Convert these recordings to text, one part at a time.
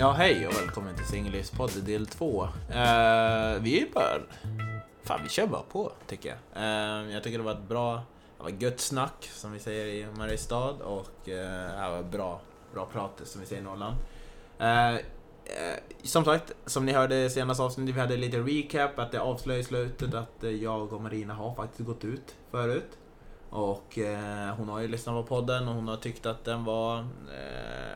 Ja, hej och välkommen till Singellivspodd del 2. Uh, eh, vi är bara... Fan, vi kör bara på, tycker jag. Uh, jag tycker det var ett bra... Det var gött snack, som vi säger i Mariestad, och uh, det var bra, bra prat, som vi säger i Norrland. Uh, som sagt, som ni hörde i senaste avsnittet, vi hade lite recap, att det avslöjade i slutet att jag och Marina har faktiskt gått ut förut. Och hon har ju lyssnat på podden och hon har tyckt att den var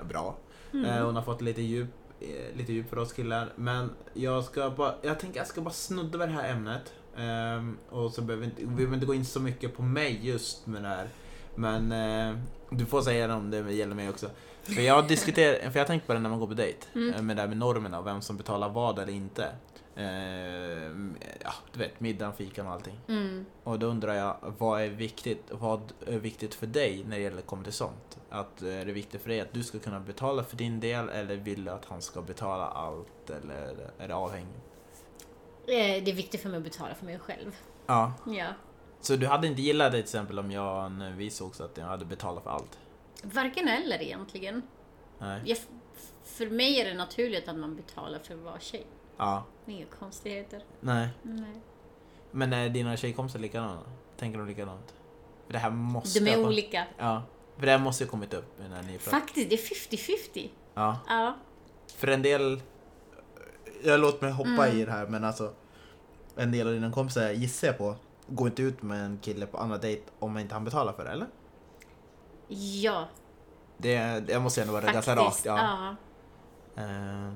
bra. Mm. Eh, hon har fått lite djup, eh, lite djup för oss killar. Men jag ska bara, jag tänker jag ska bara snudda vid det här ämnet. Um, och så behöver vi inte, vi behöver inte gå in så mycket på mig just med det här. Men uh, du får säga om det gäller mig också. För jag diskuterar, för jag har tänkt på det när man går på dejt. Mm. Med det här med normerna och vem som betalar vad eller inte. Uh, ja, du vet, middagen, fikan och allting. Mm. Och då undrar jag, vad är viktigt? Vad är viktigt för dig när det gäller kommer till sånt? Att eh, är det viktigt för dig att du ska kunna betala för din del eller vill du att han ska betala allt eller är det avhängigt? Eh, det är viktigt för mig att betala för mig själv. Ja. ja. Så du hade inte gillat det till exempel om jag, vi såg så att jag hade betalat för allt? Varken eller egentligen. Nej. Jag, för mig är det naturligt att man betalar för var tjej. Ja. Inga konstigheter. Nej. Nej. Men är dina tjejkompisar likadana? Tänker de likadant? För det här måste... De är olika. Ja. För det här måste ju kommit upp när ni pratar. Faktiskt, det är 50-50. Ja. ja. För en del... Jag låter mig hoppa mm. i det här, men alltså... En del av dina kompisar, gissar jag på, går inte ut med en kille på andra dejt om inte han betalar för det, eller? Ja. Det, det måste ändå vara ganska rakt. Ja. ja. Uh.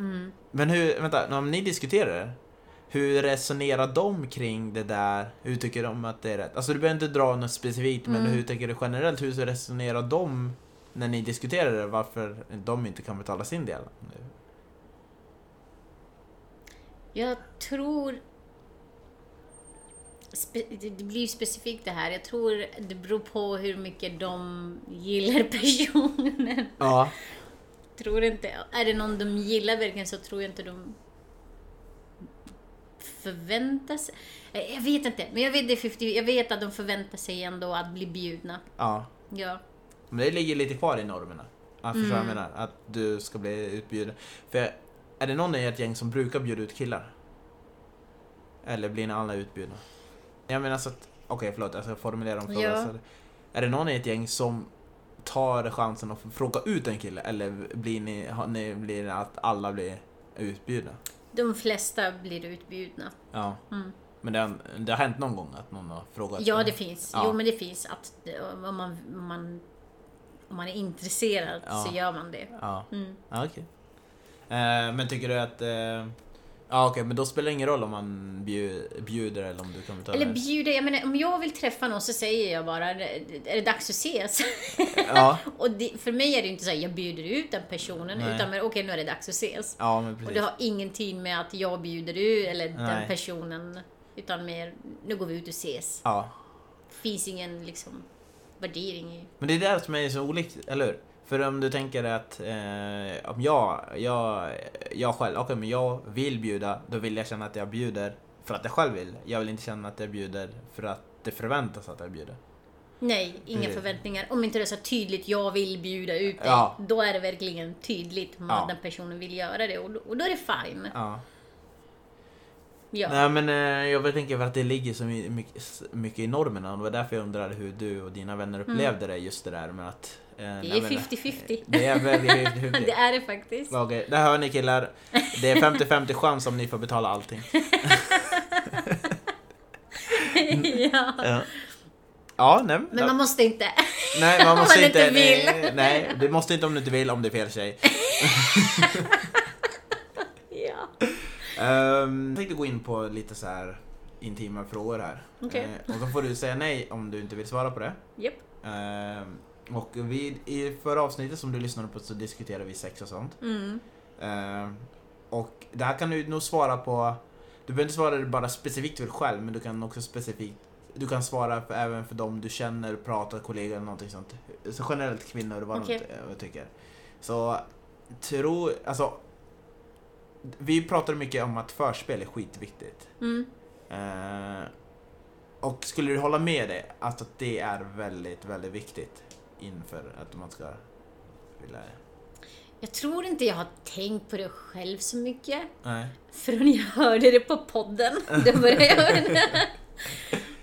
Mm. Men hur, vänta, om ni diskuterar det, hur resonerar de kring det där? Hur tycker de att det är rätt? Alltså du behöver inte dra något specifikt, men mm. hur tänker du generellt? Hur resonerar de när ni diskuterar det? Varför de inte kan betala sin del? Jag tror... Det blir ju specifikt det här. Jag tror det beror på hur mycket de gillar personen. Ja. Tror inte... Är det någon de gillar verkligen så tror jag inte de förväntar sig... Eh, jag vet inte, men jag vet, det 50, jag vet att de förväntar sig ändå att bli bjudna. Ja. Ja. Men det ligger lite kvar i normerna. Att mm. jag menar? Att du ska bli utbjuden. För är det någon i ert gäng som brukar bjuda ut killar? Eller blir ni alla utbjudna? Jag menar så att, okej okay, förlåt, jag ska formulera om frågan. Ja. Är det någon i ert gäng som tar chansen att fråga ut en kille? Eller blir ni, ni, blir att alla blir utbjudna? De flesta blir utbjudna. Ja. Mm. Men det har, det har hänt någon gång att någon har frågat? Ja, det finns. Ja. Jo, men det finns. att Om man, om man, om man är intresserad ja. så gör man det. Ja, mm. ja okej. Okay. Eh, men tycker du att... Eh, Ja okej, okay, men då spelar det ingen roll om man bjuder eller om du kan betala? Eller bjuder, jag menar om jag vill träffa någon så säger jag bara, är det dags att ses? Ja. och det, för mig är det inte så att jag bjuder ut den personen, Nej. utan okej okay, nu är det dags att ses. Ja, men precis. Och det har ingenting med att jag bjuder ut eller Nej. den personen, utan mer, nu går vi ut och ses. Ja. Finns ingen liksom värdering i... Men det är det som är så olikt, eller hur? För om du tänker att eh, om jag, jag, jag själv, okej okay, men jag vill bjuda, då vill jag känna att jag bjuder för att jag själv vill. Jag vill inte känna att jag bjuder för att det förväntas att jag bjuder. Nej, inga Precis. förväntningar. Om inte det är så tydligt, jag vill bjuda ut dig. Ja. Då är det verkligen tydligt att ja. den personen vill göra det och och då är det fine. Ja. Ja. Nej men eh, jag tänker för att det ligger så mycket, mycket i normerna och det var därför jag undrade hur du och dina vänner mm. upplevde mm. det just det där med att det är 50-50. Det är väldigt 50-50. det är det faktiskt. Okej, okay, där hör ni killar. Det är 50-50 chans om ni får betala allting. ja. ja. Ja, nej. Men man måste inte. Nej, man måste man inte. inte vill. Nej, nej, du måste inte om du inte vill, om det är fel tjej. ja. Um, jag tänkte gå in på lite så här intima frågor här. Okay. Uh, och då får du säga nej om du inte vill svara på det. Yep. Uh, och vi, i förra avsnittet som du lyssnade på så diskuterade vi sex och sånt. Mm. Uh, och det här kan du nog svara på, du behöver inte svara bara specifikt för dig själv, men du kan också specifikt du kan svara för, även för dem du känner, pratar, kollegor eller någonting sånt. Så generellt kvinnor, vad okay. de tycker. Så, tro, alltså vi pratar mycket om att förspel är skitviktigt. Mm. Uh, och skulle du hålla med dig, alltså att det är väldigt, väldigt viktigt? Inför att man ska vilja... Jag tror inte jag har tänkt på det själv så mycket. Nej. Förrän jag hörde det på podden. Då började jag...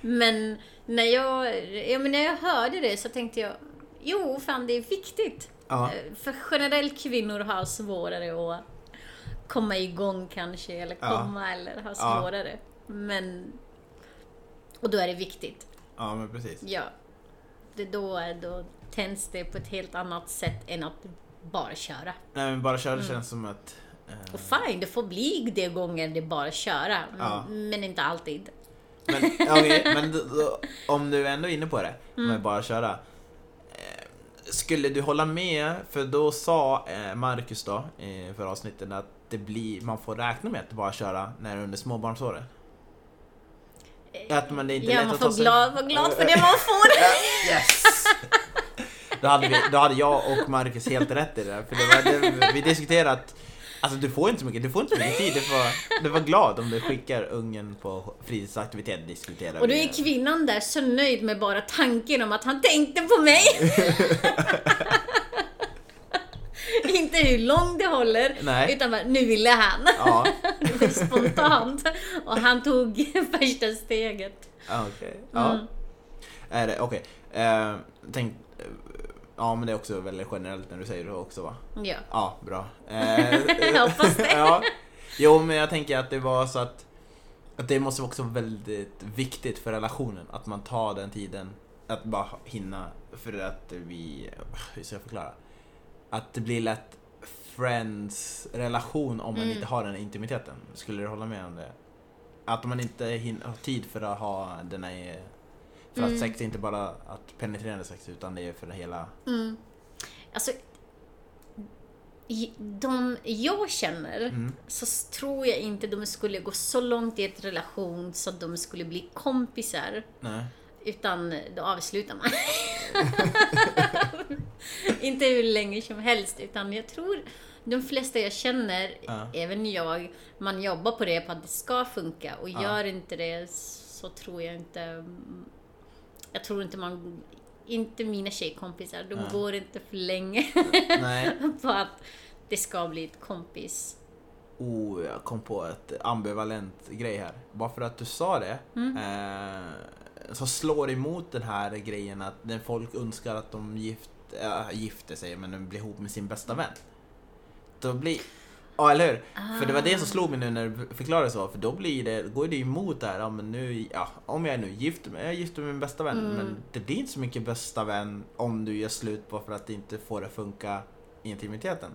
men när jag, ja, men när jag hörde det så tänkte jag, jo, fan det är viktigt. Ja. För generellt kvinnor har svårare att komma igång kanske, eller Ja. komma eller ha Ja. svårare. Men... Och då är det viktigt. Ja, men precis. Ja. Det då, då tänds det på ett helt annat sätt än att bara köra. Nej, men bara köra Mm. känns som att... eh, Och fine, det får bli det gånger det bara köra. Ja. Men inte alltid. Men, okej, men då, då, om du ändå är inne på det, Mm. med bara köra. eh, Skulle du hålla med, för då sa eh, Marcus då, i förra avsnittet, att det blir, man får räkna med att bara köra när är under småbarnsåren. Att man det är inte ja, man får glad, vara glad för det man får. Yes! Då hade, vi, då hade jag och Marcus helt rätt i det där, för det var, det, vi diskuterade att Alltså du får inte så mycket, du får inte så mycket tid. Du får, du var glad om du skickar ungen på fritidsaktivitet diskuterar Och då är kvinnan där så nöjd med bara tanken om att han tänkte på mig. Inte hur lång det håller, Nej. utan bara, nu ville han. Ja, Det var spontant. Och han tog första steget. okej. Ja. Mm. Är det, okej. Eh, tänk, eh, ja men det är också väldigt generellt när du säger det också va? Ja. Ja, bra. Eh, hoppas det. ja. Jo, men jag tänker att det var så att, att det måste också vara väldigt viktigt för relationen att man tar den tiden att bara hinna för att vi, hur ska jag förklara? Att det blir lätt friends relation om man Mm. inte har den intimiteten. Skulle du hålla med om det? Att man inte hin- har tid för att ha den här för att Mm. sex är inte bara att penetrerande sex utan det är för hela... Mm. Alltså, de jag känner Mm. så tror jag inte de skulle gå så långt i ett relation så att de skulle bli kompisar. Nej. Utan då avslutar man. inte hur länge som helst, utan jag tror de flesta jag känner, Ja. även jag, man jobbar på det, på att det ska funka. Och Ja. gör inte det så tror jag inte... Jag tror inte man... Inte mina tjejkompisar, de Ja. går inte för länge på att det ska bli ett kompis. Oh, jag kom på ett ambivalent grej här. Bara för att du sa det, Mm. eh, så slår emot den här grejen att när folk önskar att de gift, äh, gifter sig, men de blir ihop med sin bästa vän. Då blir... Ja, eller hur? För det var det som slog mig nu när du förklarade så, för då blir det, går det emot där, ja men nu, ja, om jag är nu gift mig, jag är gift med min bästa vän, Mm. men det blir inte så mycket bästa vän om du gör slut bara för att det inte får det funka i intimiteten.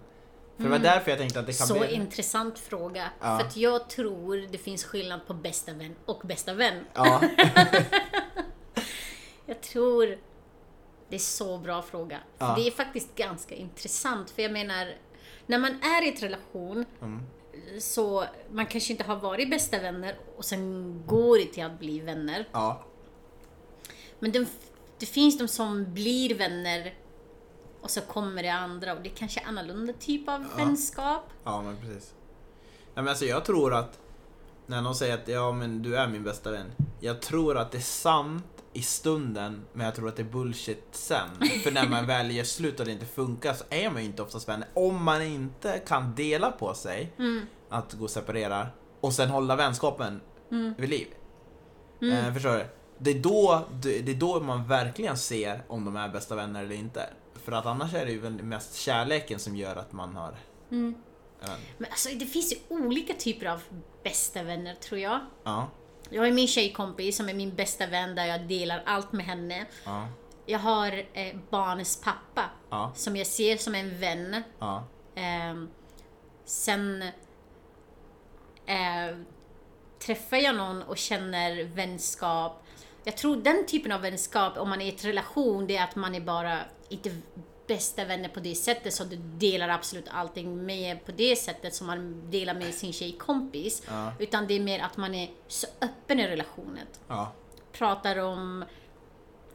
För det var Mm. därför jag tänkte att det kan Så bli... intressant fråga. Ja. För att jag tror det finns skillnad på bästa vän och bästa vän. Ja, Jag tror det är så bra fråga. För Ja. det är faktiskt ganska intressant. För jag menar, när man är i ett relation mm, så man kanske inte har varit bästa vänner och sen går det till att bli vänner. ja, Men det, det finns de som blir vänner och så kommer det andra och det är kanske är annorlunda typ av Ja. vänskap. ja men precis. Ja, men alltså jag tror att när någon säger att ja men du är min bästa vän. Jag tror att det är sant i stunden men jag tror att det är bullshit sen. För när man väl gör slut och det inte funkar så är man ju inte oftast vänner. Om man inte kan dela på sig Mm. att gå och separera och sen hålla vänskapen Mm. vid liv. Mm. Eh, förstår du? Det är, då, det, är då man verkligen ser om de är bästa vänner eller inte. För att annars är det ju väl mest kärleken som gör att man har... Mm. Men alltså det finns ju olika typer av bästa vänner tror jag. Ja, Jag har min tjejkompis som är min bästa vän där jag delar allt med henne. ja, Jag har eh, barnens pappa ja, som jag ser som en vän. ja, Ehm, sen eh, träffar jag någon och känner vänskap. Jag tror den typen av vänskap, om man är i ett relation, det är att man är bara inte bästa vänner på det sättet så du delar absolut allting med på det sättet som man delar med sin tjejkompis. ja, Utan det är mer att man är så öppen i relationen. ja, Pratar om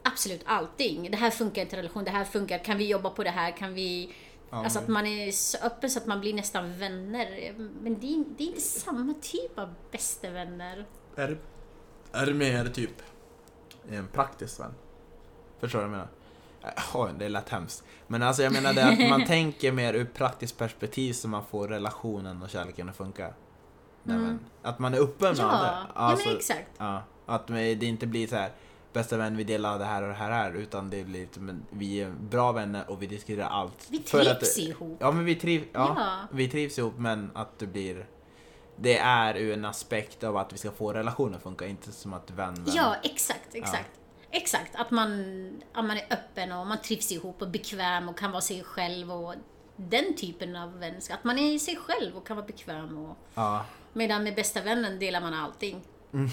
absolut allting. Det här funkar inte i relation, det här funkar, kan vi jobba på det här, kan vi... Alltså att man är så öppen så att man blir nästan vänner. Men det är, det är inte samma typ av bästa vänner. Är är mer typ en praktisk vän? Förstår du vad jag menar? Oj, det lät hemskt. Men alltså jag menar det att man tänker mer ur praktiskt perspektiv så man får relationen och kärleken att funka. Mm. men, att man är öppen med Ja, ja Alltså, men exakt. ja, att det inte blir så här bästa vän, vi delar det här och det här, här utan det blir lite, men vi är bra vänner och vi diskuterar allt. Vi För att- trivs ihop. Ja, men vi, triv, ja, Ja. vi trivs ihop men att det blir det är ur en aspekt av att vi ska få relationen att funka, inte som att vän, vän. Ja, exakt, exakt. Exakt, att man, att man är öppen och man trivs ihop och bekväm och kan vara sig själv och den typen av vänskap. Att man är sig själv och kan vara bekväm och Ja. medan med bästa vännen delar man allting. Mm.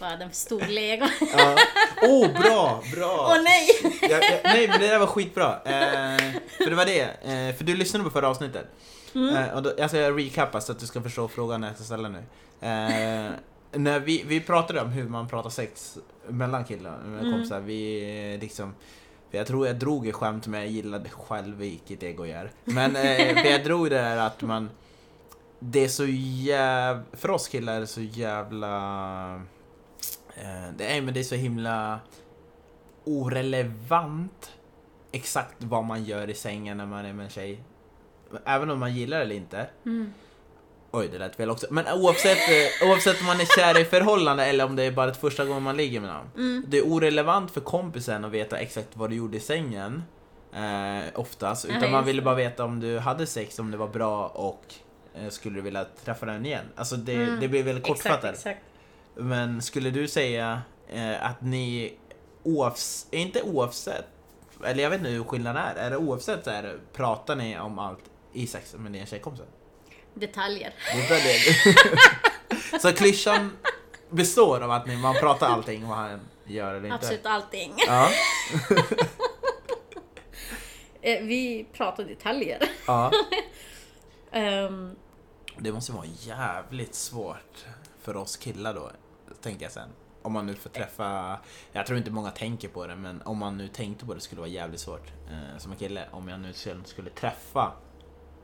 Bara den stor lego. Ja. Oh, bra, bra! Åh nej! Ja, ja, nej men det där var skitbra. Eh, för det var det. Eh, för du lyssnade på förra avsnittet. Mm. Eh, och då, jag ska recappa så att du ska förstå frågan jag ska ställa nu. Eh, när vi, vi pratade om hur man pratar sex mellan killar med Mm. kompisar. Vi eh, liksom... Jag tror jag drog ett skämt som jag gillade själv, vilket ego jag är. Men eh, jag drog det där att man... Det är så jävla... För oss killar är det så jävla... Eh, det, är, men det är så himla orelevant exakt vad man gör i sängen när man är med en tjej. Även om man gillar det eller inte. Mm. Oj, det lät fel också. Men oavsett, eh, oavsett om man är kär i förhållande eller om det är bara ett första gången man ligger med någon. Mm. Det är orelevant för kompisen att veta exakt vad du gjorde i sängen. Eh, oftast. Utan man just ville bara veta om du hade sex, om det var bra och eh, skulle du vilja träffa den igen. Alltså det, Mm. det blir väldigt kortfattat. Exakt, exakt. Men skulle du säga eh, att ni oavs inte oavsett, eller jag vet inte hur skillnaden är, är det oavsett så här, pratar ni om allt i sex med dina tjejkompisar? Detaljer. Det är det. så klyschan består av att ni, man pratar allting vad han gör eller inte? Absolut allting. Ja, Eh, Vi pratar detaljer. ja. Ehm, Det måste vara jävligt svårt för oss killar då, tänker jag sen. Om man nu får träffa, jag tror inte många tänker på det, men om man nu tänkte på det skulle det vara jävligt svårt eh, som en kille. Om jag nu sen skulle träffa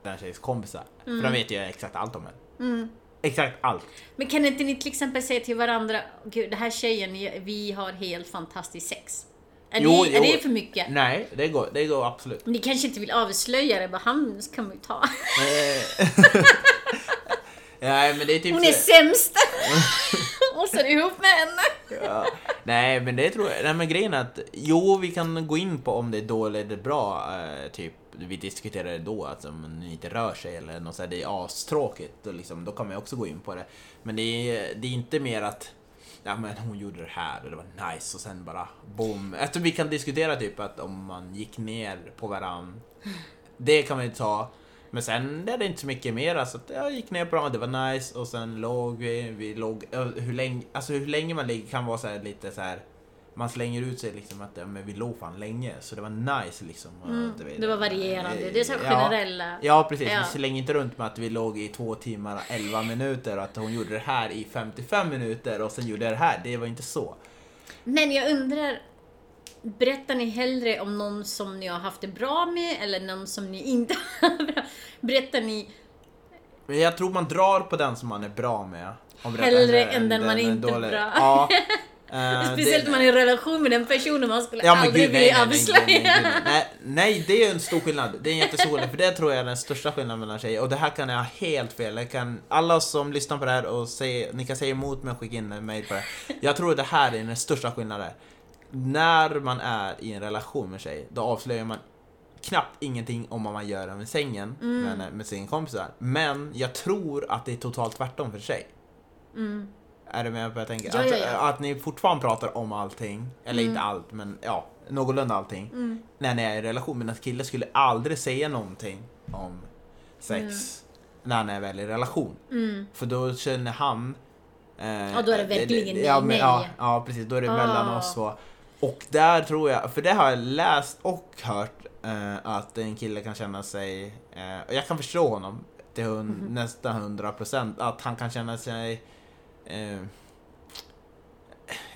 den tjejs kompisar. För de vet ju exakt allt om en. mm. Exakt allt. Men kan inte ni till exempel säga till varandra, gud, det här tjejen, vi har helt fantastiskt sex. Är, Jo, det, är jo. det för mycket? Nej, det går, det går absolut. Ni kanske inte vill avslöja det, bara han kan man ju ta. Eh, Nej, men det är typ Hon så- är sämst! Och så är du ihop med henne. Ja. Nej, men det tror jag. Nej, men grejen är att jo, vi kan gå in på om det är dåligt eller bra. Eh, typ, vi diskuterade då, att om man inte rör sig eller något så här, det är astråkigt. Och liksom, då kan man ju också gå in på det. Men det är, det är inte mer att Ja men hon gjorde det här och det var nice och sen bara boom. Alltså vi kan diskutera typ att om man gick ner på varann. Det kan man ju ta. Men sen är det inte så mycket mer. Alltså att jag gick ner på varandra, det var nice och sen låg vi. Vi låg, hur länge, alltså hur länge man ligger kan vara så här lite så här. Man slänger ut sig liksom att men vi låg fan länge så det var nice liksom. Mm, det var varierande, det är så ja. generella. Ja precis, Ja. vi slänger inte runt med att vi låg i två timmar och 11 minuter och att hon gjorde det här i 55 minuter och sen gjorde jag det här. Det var inte så. Men jag undrar, berättar ni hellre om någon som ni har haft det bra med eller någon som ni inte har bra Berättar ni jag tror man drar på den som man är bra med. Om Hellre eller än den man är inte är bra. Ja. Eh, Speciellt om man är i relation med den personen man skulle Ja aldrig gud, nej, vilja nej, nej, nej, det är en stor skillnad. Det är en jättestor skillnad, för det tror jag är den största skillnaden mellan tjejer. Och det här kan jag ha helt fel. Jag kan, alla som lyssnar på det här och säger, ni kan säga emot mig och skicka in en mail på det. Jag tror att det här är den största skillnaden. När man är i en relation med tjej, då avslöjar man knappt ingenting om vad man gör med sängen Mm. med, med sin kompisar. Men jag tror att det är totalt tvärtom för sig. Mm. Är du med på vad jag tänker? Ja, att, ja, ja. att ni fortfarande pratar om allting, eller Mm. inte allt, men ja, någorlunda allting. Mm. När ni är i relation, men att kille skulle aldrig säga någonting om sex när han är väl i relation. Mm. För då känner han... Eh, Ja, då är det verkligen ja, nej, men, nej. Ja, ja, precis. Då är det Ah. mellan oss två. Och där tror jag, för det har jag läst och hört, eh, att en kille kan känna sig, eh, och jag kan förstå honom till hun, Mhm. nästan hundra procent, att han kan känna sig eh,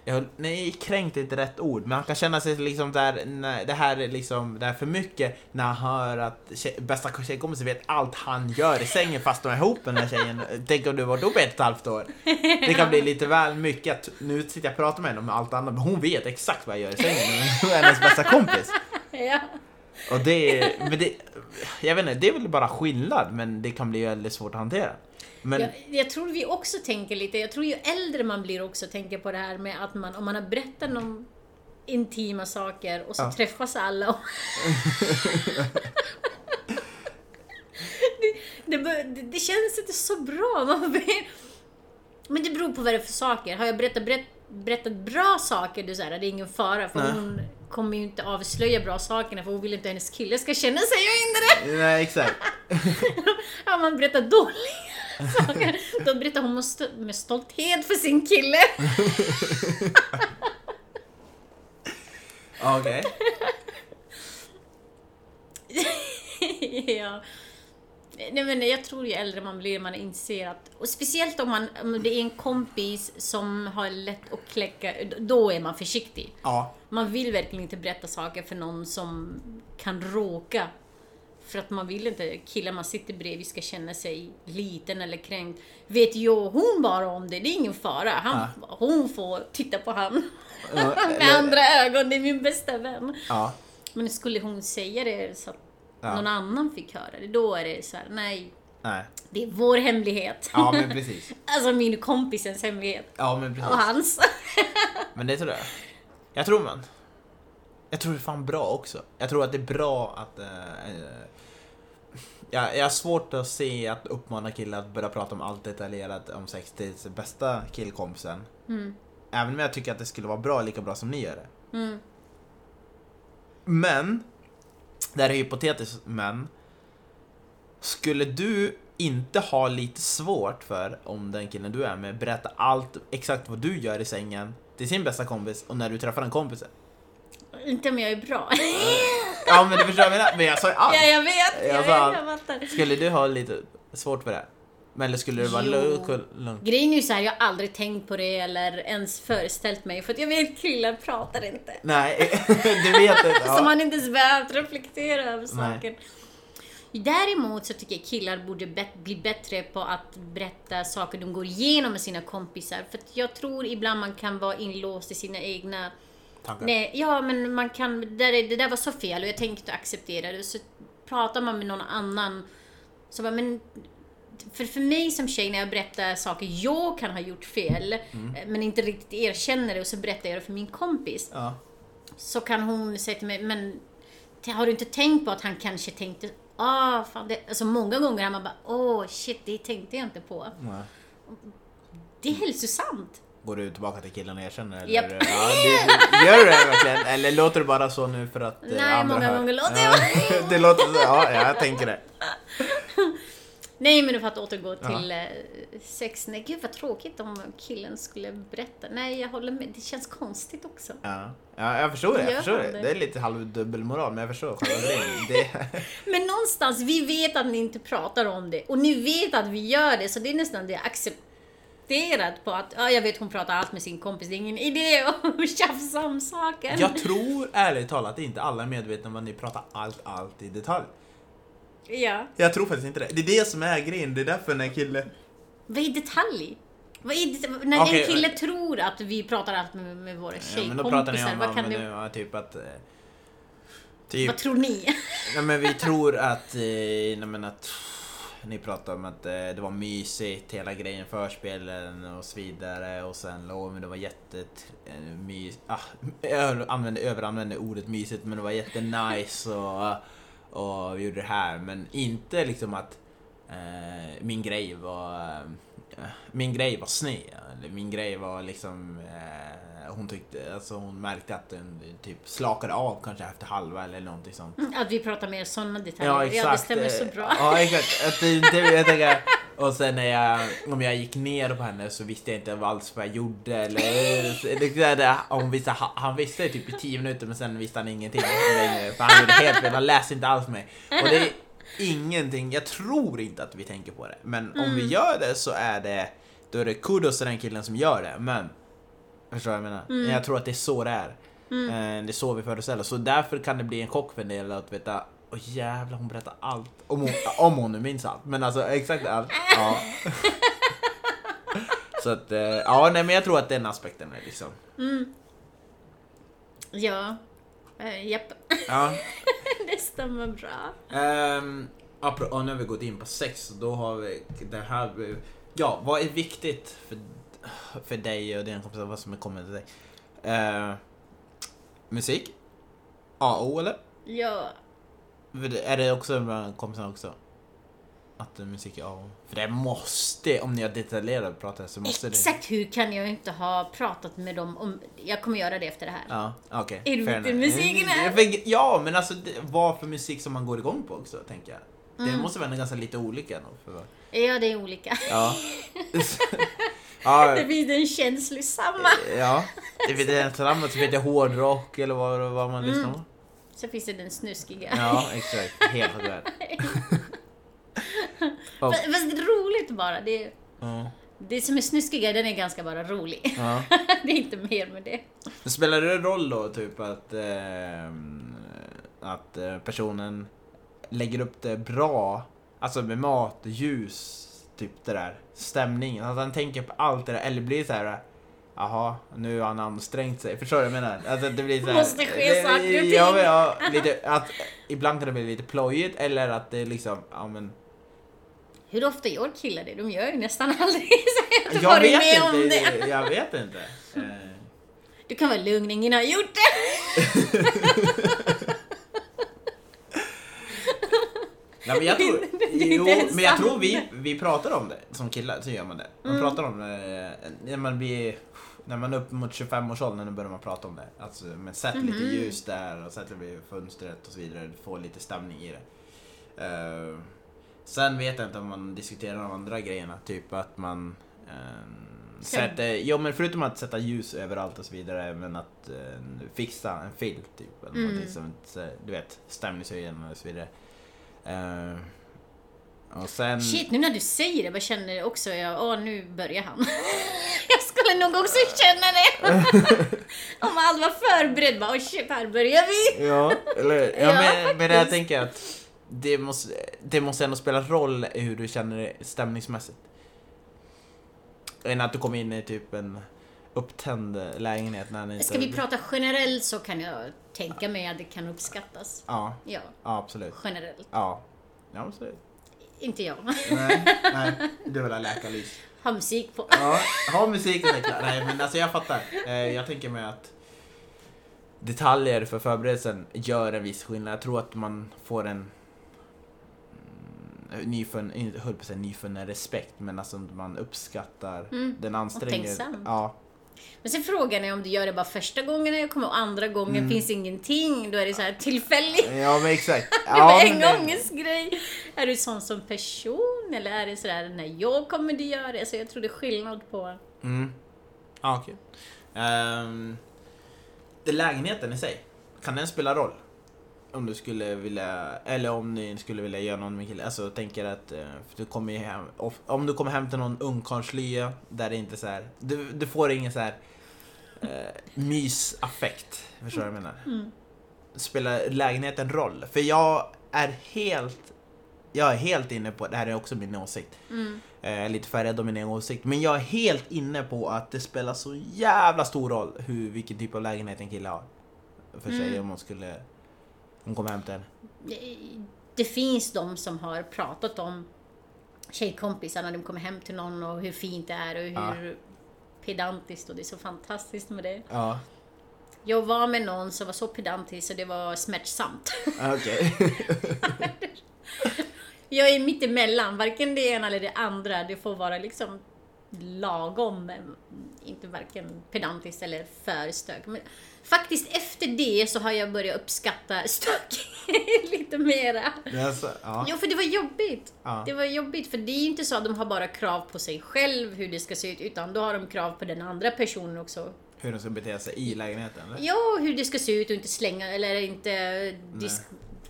jag, nej, kränkt är inte rätt ord, men han kan känna sig liksom där, nej, det här är liksom, det här är för mycket när han hör att tjej, bästa tjejkompisen vet allt han gör i sängen fast de är ihop med den här tjejen. Tänk om du var då på ett och ett halvt år. Det kan bli lite väl mycket att nu sitter jag och pratar med henne om allt annat, men hon vet exakt vad jag gör i sängen. Hon är hennes bästa kompis. Ja. Och det, men det, jag vet inte, det är väl bara skillnad men det kan bli väldigt svårt att hantera. Men, Jag, jag tror vi också tänker lite, jag tror ju äldre man blir också tänker på det här med att man, om man har berättat någon intima saker och så Ja. träffas alla och det, det, det, känns inte så bra. Men det beror på vad det är för saker. Har jag berättat, berätt, berättat bra saker, så här, det är ingen fara. För Nej. hon kommer ju inte avslöja bra sakerna för hon vill inte hennes kille ska känna sig mindre. nej exakt. Har man berättat saker, då berättar hon med sto- med stolthet för sin kille. Okej. ja. Nej men jag tror ju äldre man blir, man inser att... Och speciellt om, man, om det är en kompis som har lätt att kläcka, då är man försiktig. Ja. Man vill verkligen inte berätta saker för någon som kan råka. För att man vill inte killar man sitter bredvid ska känna sig liten eller kränkt. Vet ju hon bara om det, det är ingen fara. Han, Hon får titta på han Ja, med andra ögon, det är min bästa vän. Ja. Men skulle hon säga det så att Ja. någon annan fick höra det, då är det så här: nej, Nej. det är vår hemlighet. Ja men precis. alltså min kompisens hemlighet. Ja men precis. Och hans. Men det tror jag. Jag tror man. Jag tror det är fan bra också. Jag tror att det är bra att... eh, eh, jag, jag har svårt att se att uppmana killar att börja prata om allt detaljerat om sex till bästa killkompisen. Mm. Även om jag tycker att det skulle vara bra, lika bra som ni gör det. Mm. Men, det här är hypotetiskt men. Skulle du inte ha lite svårt för, om den killen du är med, berätta allt, exakt vad du gör i sängen till sin bästa kompis och när du träffar den kompisen? Inte om jag är bra. Ja men du förstår vad jag menar, men jag sa ju allt! ja, jag vet. Jag, Jag vet, sa jag fattar. Skulle du ha lite svårt för det? Men eller skulle det vara lugnt? Grejen är ju såhär, jag har aldrig tänkt på det eller ens föreställt mig för att jag vet killar pratar inte. Nej, du vet inte. Ja. man inte ens behövt reflektera över saken. Däremot så tycker jag killar borde bli bättre på att berätta saker de går igenom med sina kompisar. För att jag tror ibland man kan vara inlåst i sina egna... Tankar. Nej, ja men man kan... Det där, det där var så fel och jag tänkte acceptera det. Så pratar man med någon annan så bara, men... För, för mig som tjej när jag berättar saker jag kan ha gjort fel Mm. eh, men inte riktigt erkänner det och så berättar jag det för min kompis Ja. så kan hon säga till mig, men har du inte tänkt på att han kanske tänkte, ah, fan det, alltså många gånger har man bara, åh shit, det tänkte jag inte på. Nej. Det är hälsosamt. Går du tillbaka till killen och erkänner? Eller? Japp. Ja, gör du det verkligen? Eller låter du bara så nu för att eh, Nej, andra många hör? gånger låter ja, Det låter så, ja, ja, jag tänker det. Nej, men för att återgå Ja. till eh, sex, nej gud vad tråkigt om killen skulle berätta. Nej, jag håller med, det känns konstigt också. Ja, ja jag förstår det. Jag förstår det. det? det är lite halv dubbelmoral, men jag förstår. Det, Men någonstans, vi vet att ni inte pratar om det och ni vet att vi gör det, så det är nästan det accepterat på att, ja jag vet hon pratar allt med sin kompis, det är ingen idé att tjafsa om saken. jag tror ärligt talat att inte alla är medvetna om att ni pratar allt, allt i detalj. Ja. Jag tror faktiskt inte det. Det är det som är grejen. Det är därför när kille... Vad är detalj? Vad är det, när Okej, en kille tror att vi pratar allt med, med våra Ja, men då pratar ni tjejkompisar, om, vad om kan nu, det, ja, typ att... eh, Typ, vad tror ni? nej, men vi tror att, eh, nej, men att ni pratade om att eh, det var mysigt, hela grejen, förspelen och så vidare och sen låg men det var jättemysigt. Eh, mys, ah, jag använde, överanvände ordet mysigt men det var jättenice och, eh, och vi gjorde det här men inte liksom att eh, min grej var eh, min grej var sned eller min grej var liksom eh, hon tyckte, alltså hon märkte att den typ slakade av kanske efter halva eller någonting sånt. Att vi pratar mer sådana detaljer. Ja exakt. Ja, det stämmer så Eh, bra. Ja exakt. Att det, jag tänker, och sen när jag, om jag gick ner på henne så visste jag inte alls vad jag gjorde eller det, det, hon visste, han visste typ i 10 minuter men sen visste han ingenting längre. För han gjorde helt fel, han läste inte alls mig. Och det är ingenting, jag tror inte att vi tänker på det. Men om Mm. vi gör det så är det, då är det kudos till den killen som gör det. Men, förstår du vad jag menar? Mm. Jag tror att det är så det är. Eh, Det är så vi föreställer. Så därför kan det bli en chock för en del att veta Åh jävlar hon berättar allt. Om hon, om hon nu minns allt. Men alltså exakt allt. Ja. Så att, eh, ja nej men jag tror att den aspekten är liksom. Ja. Uh, japp, Ja. det stämmer bra. Um, och nu har vi gått in på sex, då har vi det här. Ja, vad är viktigt för, för dig och dina kompisar? Vad som är kommande till dig? Eh, musik? AO eller? Ja, Är det också bland kompisarna också? Att musik är AO? För det måste, om ni har detaljerat pratat så måste det... exakt hur kan jag inte ha pratat med dem om... Jag kommer göra det efter det här. Ja, okej. Är det musiken är? Mm, Ja, men alltså vad för musik som man går igång på också, tänker jag. Det Mm. måste vara ganska lite olika nog. För Ja, det är olika. Ja. ja, Det finns en känslosamma. ja. Det finns en framåt så finns det hårdrock eller vad, vad man lyssnar på. Så finns det den snuskiga. Ja, exakt. Helt rätt. Fast fast det är roligt bara. Det, Ja. det som är snuskiga, den är ganska bara rolig. Ja. det är inte mer med det. Men Spelar det roll då, typ att, ehm, att eh, personen lägger upp det bra? Alltså med mat, ljus, typ det där. Stämningen. Att han tänker på allt det där. Eller blir så här. Jaha, nu har han ansträngt sig. Förstår du vad jag menar? Alltså det blir så här, Måste ske det- saker och ja, ja, lite, att Ibland kan det bli lite plojigt eller att det liksom, ja men Hur ofta gör killar det? De gör ju nästan aldrig. Så jag Jag varit vet med om inte, det. jag vet inte. Eh, Du kan vara lugn, ingen har gjort det. Nej, men jag tror, jo, men jag tror vi, vi pratar om det som killar, så gör man det. Man Mm. pratar om det när man blir, när man är upp mot 25-årsåldern, då börjar man prata om det. Alltså, men sätt lite Mhm. ljus där och sätt det vid fönstret och så vidare, få lite stämning i det. Eh, sen vet jag inte om man diskuterar de andra grejerna, typ att man uh, sätter, jo men förutom att sätta ljus överallt och så vidare, men att eh, fixa en filt typ. Eller Mm. som, du vet, stämningshöjande och så vidare. Eh, och sen... Shit, nu när du säger det, vad känner jag också? Jag, åh, nu börjar han. jag skulle nog också känna det. Om allt var förberedd, bara, åh shit, här börjar vi. Ja, eller ja, Ja, men, men jag faktiskt. tänker att det måste, det måste ändå spela roll i hur du känner dig stämningsmässigt. Än att du kommer in i typ en upptänd lägenhet när ni inte... Ska vi prata generellt så kan jag tänka mig att det kan uppskattas. Ja, Ja, ja absolut. generellt. Ja. Ja, absolut. Inte jag. Nej, nej, du vill ha läkarlys. Ha musik på. Ja, ha musik och läkare. Nej, men alltså jag fattar. Eh, jag tänker mig att detaljer för förberedelsen gör en viss skillnad. Jag tror att man får en mm, inte höll på att säga nyfunnen respekt, men alltså man uppskattar Mm, den ansträngningen. Ja, Men sen frågan är om du gör det bara första gången eller kommer andra gången Mm. finns ingenting. Då är det så här tillfälligt. ja, men exakt. Det var men en det- gångens grej. Är du sån som person eller är det sådär när jag kommer du göra det? Så jag tror det är skillnad på... Mm. Ja, okej. Ehm, det lägenheten i sig, kan den spela roll? Om du skulle vilja, eller om ni skulle vilja göra någon med kille. Alltså jag tänker att, eh, du kommer hem, om du kommer hem till någon ungkarlslya där det inte är så här, du, du får ingen så här eh, mysaffekt. Förstår du vad jag menar? Mm. Spelar lägenheten roll? För jag är helt, jag är helt inne på, det här är också min åsikt, Mm. Eh, lite för rädd om min egen åsikt. Men jag är helt inne på att det spelar så jävla stor roll hur, vilken typ av lägenhet en kille har. För sig Mm. om hon skulle... Hon kommer hem till en. Det, det finns de som har pratat om tjejkompisar när de kommer hem till någon och hur fint det är och hur pedantiskt och det är så fantastiskt med det. Ja, Jag var med någon som var så pedantisk så det var smärtsamt. okej. Jag är mitt emellan, varken det ena eller det andra. Det får vara liksom lagom, inte varken pedantiskt eller för stök. Men faktiskt efter det så har jag börjat uppskatta stök lite mera. Så, ja. Jo, för det var jobbigt. Ja. Det var jobbigt, för det är inte så att de har bara krav på sig själv hur det ska se ut, utan då har de krav på den andra personen också. Hur de ska bete sig i lägenheten? Eller? Ja, hur det ska se ut och inte slänga, eller inte disk...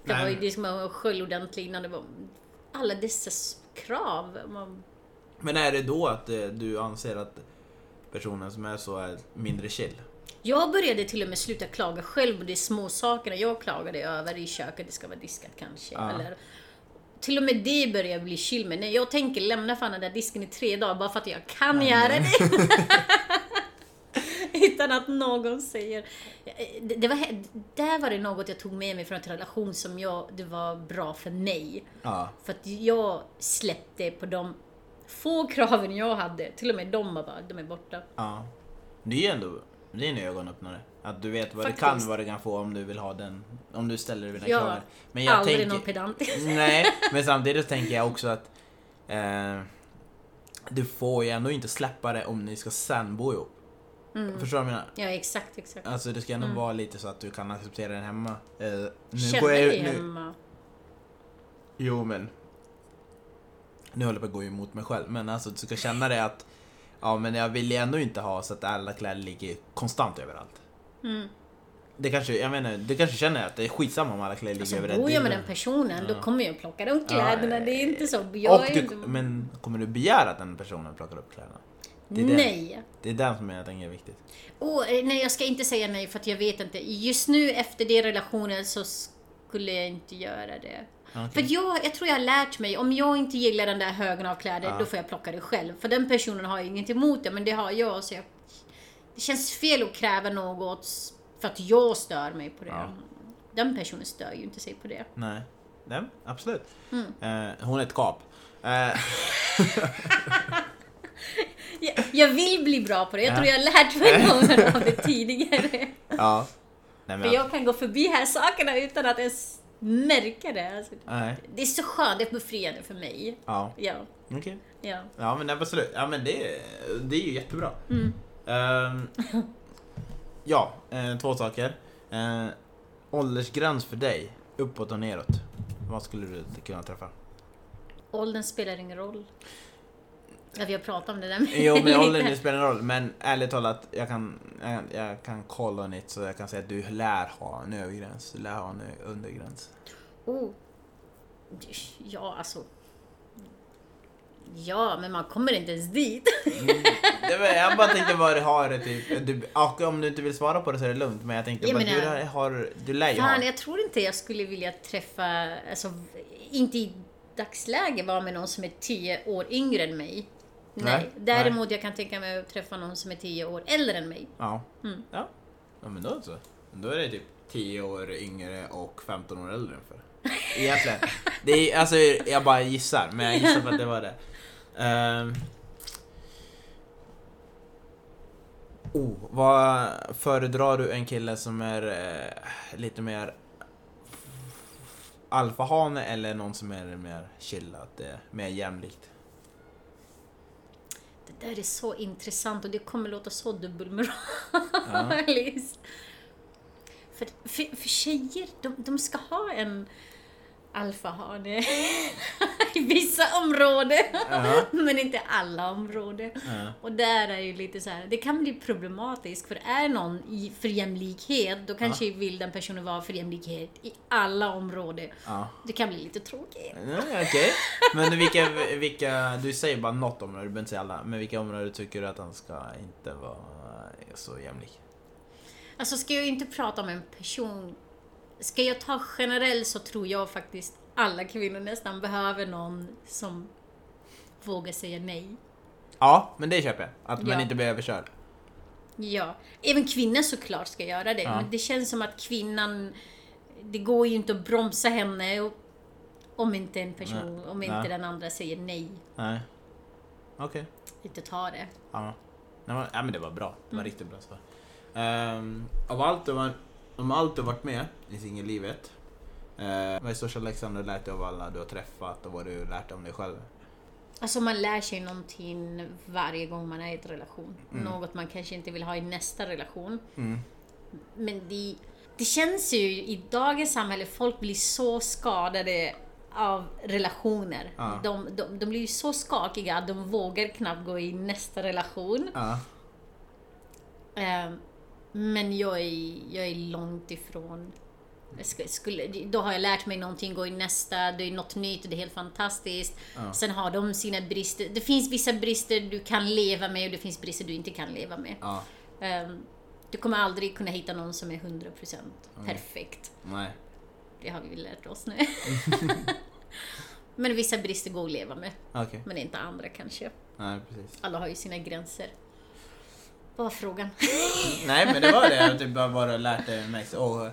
Det var ju disk med skölj ordentligt innan det var... Alla dessa krav. Man, Men är det då att eh, du anser att personen som är så är mindre chill? Jag började till och med sluta klaga själv på de små sakerna jag klagade över i köket. Det ska vara diskat kanske. Ja. Eller, till och med det börjar bli chill med. Nej, jag tänker lämna fan den där disken i tre dagar bara för att jag kan Nej, göra det. Utan att någon säger... Det, det var, där var det något jag tog med mig från en relation som jag, det var bra för mig. Ja. För att jag släppte på de få kraven jag hade. Till och med de var bara, de är borta. ja. Det är ändå det är en ögonöppnare. Att du vet vad Faktiskt. det kan, vad det kan få om du vill ha den, om du ställer dina Ja, krav. Men jag Aldrig tänker, någon pedant. Nej, men samtidigt tänker jag också att eh, du får ju ändå inte släppa det om ni ska sen bo ihop. Mm. Förstår du vad jag menar? Ja, exakt, exakt. Alltså det ska ändå Mm. vara lite så att du kan acceptera den hemma. Eh, nu Känna går jag dig nu. hemma. Jo men. Nu håller jag på att gå emot mig själv. Men alltså du ska känna det att Ja men jag vill ju ändå inte ha så att alla kläder ligger konstant överallt. Mm. Det kanske, jag menar, du kanske känner att det är skitsamma om alla kläder ligger Alltså, överallt. bor jag med den personen, Ja. då kommer jag plocka de kläderna. Ja, det är inte så. Jag Och du, inte... Men kommer du begära att den personen plockar upp kläderna? det. Nej. Det är den som jag tänker är viktigt. Oh, nej, jag ska inte säga nej för att jag vet inte. Just nu efter det relationen så skulle jag inte göra det. Okej. För jag, jag tror jag har lärt mig, om jag inte gillar den där högen av kläder, Ja. då får jag plocka det själv. För den personen har ju inget emot det, men det har jag. Så jag det känns fel att kräva något för att jag stör mig på det. Ja. Den personen stör ju inte sig på det. Nej. Nej, absolut. Mm. Eh, hon är ett kap. Eh, Jag, jag vill bli bra på det. Jag Ja. tror jag har lärt mig något av det tidigare. ja. Nej, men, För jag kan gå förbi här sakerna utan att ens märka det. Alltså, Nej. det är så skönt, det är befriande för mig. Ja. Ja, Okej. ja. Ja men absolut. Ja men det, det är ju jättebra. Mm. Ehm, ja, eh, två saker. Eh, åldersgräns för dig, uppåt och neråt. Vad skulle du kunna träffa? Åldern spelar ingen roll. Ja, vi har pratat om det där. Jo men åldern det spelar roll, men ärligt talat, jag kan, jag, jag kan kolla nytt så jag kan säga att du lär ha en övergräns, du lär ha en undergräns. Oh. Ja, alltså. Ja, men man kommer inte ens dit. Det var, jag bara tänkte vad du har, typ, du, och om du inte vill svara på det så är det lugnt, men jag tänkte Jag bara, menar- du, har, du lär ju Fan, ha. jag tror inte jag skulle vilja träffa, alltså, inte i dagsläge vara med någon som är tio år yngre än mig. Nej. Nej, Däremot jag kan tänka mig att träffa någon som är tio år äldre än mig. Ja. Mm. ja. Ja men då så. Då är det typ 10 år yngre och 15 år äldre ungefär. Egentligen. Det är, alltså, jag bara gissar, men jag gissar på att det var det. Ehm. Oh, vad föredrar du en kille som är eh, lite mer alfahane eller någon som är mer chillat, eh, mer jämlikt? Det där är så intressant och det kommer låta så dubbelmoraliskt. För, för, för tjejer, de, de ska ha en alfahane i vissa områden, Ja. men inte alla områden. Ja. Och där är ju lite så här, det kan bli problematiskt för är någon i, för jämlikhet, då kanske vill den personen vara för jämlikhet i alla områden. Det kan bli lite tråkigt. Ja, Okej, men vilka, vilka, du säger bara något område, du behöver inte säga alla, men vilka områden tycker du att han ska inte vara så jämlik? Alltså ska jag inte prata om en person Ska jag ta generellt så tror jag faktiskt alla kvinnor nästan behöver någon som vågar säga nej. Ja, men det köper jag. Att man Ja. inte blir överkörd. Ja, även kvinnor såklart ska göra det. Ja. Men det känns som att kvinnan, det går ju inte att bromsa henne och- om inte en person, Nej. om inte Nej. den andra säger nej. Nej. Okej. Inte ta det. Ja. Nej, men, det var bra. Det var Mm. riktigt bra svar. Um, av allt du var, om allt du varit med i singellivet, vad är största läxan du lärt dig av alla du har träffat och vad du lärt dig om dig själv? Alltså man lär sig någonting varje gång man är i ett relation. Mm. Något man kanske inte vill ha i nästa relation. Mm. Men det, det känns ju i dagens samhälle, folk blir så skadade av relationer. Ja. De, de, de blir ju så skakiga att de vågar knappt gå i nästa relation. Ja. Eh, Men jag är, jag är långt ifrån. Skulle, då har jag lärt mig någonting, gå i nästa, det är något nytt, det är helt fantastiskt. Ja. Sen har de sina brister. Det finns vissa brister du kan leva med och det finns brister du inte kan leva med. Ja. Ehm, Du kommer aldrig kunna hitta någon som är 100% perfekt. Nej. Det har vi lärt oss nu. men vissa brister går att leva med, Okej. men inte andra kanske. Nej. Alla har ju sina gränser. Vad var frågan? Nej men det var det, du bara och lärt dig mest. Och,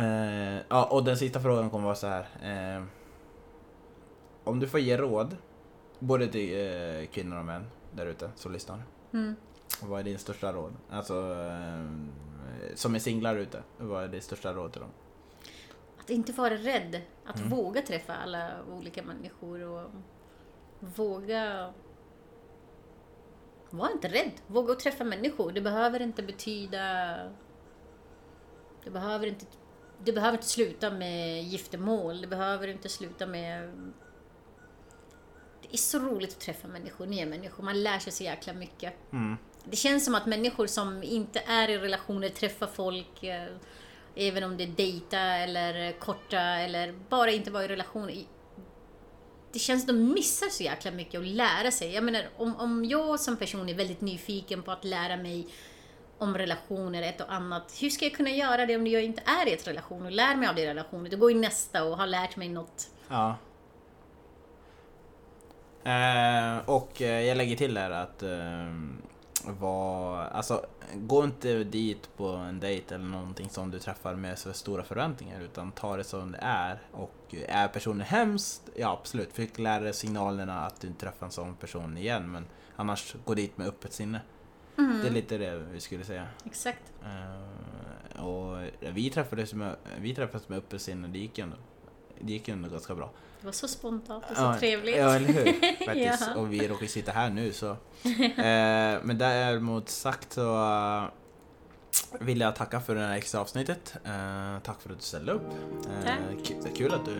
eh, ja, och den sista frågan kommer vara så här. Eh, om du får ge råd, både till eh, kvinnor och män där ute som lyssnar. Mm. Vad är din största råd? Alltså, eh, som är singlar ute, vad är ditt största råd till dem? Att inte vara rädd. Att Mm. våga träffa alla olika människor och våga... Var inte rädd. Våga att träffa människor. Det behöver inte betyda... Det behöver inte, det behöver inte sluta med giftermål. Det behöver inte sluta med... Det är så roligt att träffa människor, nya människor. Man lär sig så jäkla mycket. Mm. Det känns som att människor som inte är i relationer träffar folk, eh, även om det är dejta eller korta eller bara inte vara i relation. Det känns som de missar så jäkla mycket att lära sig. Jag menar, om, om jag som person är väldigt nyfiken på att lära mig om relationer, ett och annat. Hur ska jag kunna göra det om jag inte är i ett relation och lär mig av det relationer? Då går ju nästa och har lärt mig något. Ja. Eh, och eh, jag lägger till där att eh, var, alltså, gå inte dit på en dejt eller någonting som du träffar med så stora förväntningar utan ta det som det är. Och är personen hemskt, ja absolut, fick lära dig signalerna att du inte träffar en sån person igen men annars gå dit med öppet sinne. Mm. Det är lite det vi skulle säga. Exakt. Eh, och vi träffades med, vi träffades med öppet sinne, det gick ändå, det gick ändå ganska bra. Det var så spontant och så Ja, trevligt. Ja, eller hur? Faktiskt. Ja. Och vi råkar sitta här nu så. Eh, men däremot sagt så eh, vill jag tacka för det här extra avsnittet. Eh, tack för att du ställde upp. Eh, Tack. ku- det är kul att du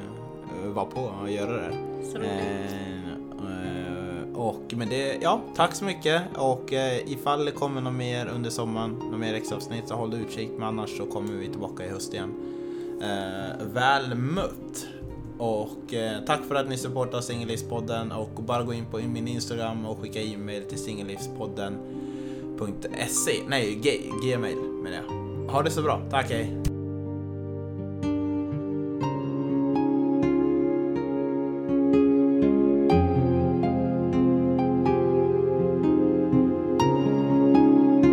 eh, var på och göra det. Så. Eh, eh, och med det, ja, tack så mycket. Och eh, ifall det kommer något mer under sommaren, något mer extra avsnitt så håll utkik. Men annars så kommer vi tillbaka i höst igen. Eh, väl mött! Och eh, tack för att ni supportar Singellivspodden och bara gå in på min Instagram och skicka e-mail till singellivspodden.se Nej, g- gmail menar jag. Ha det så bra. Tack, hej!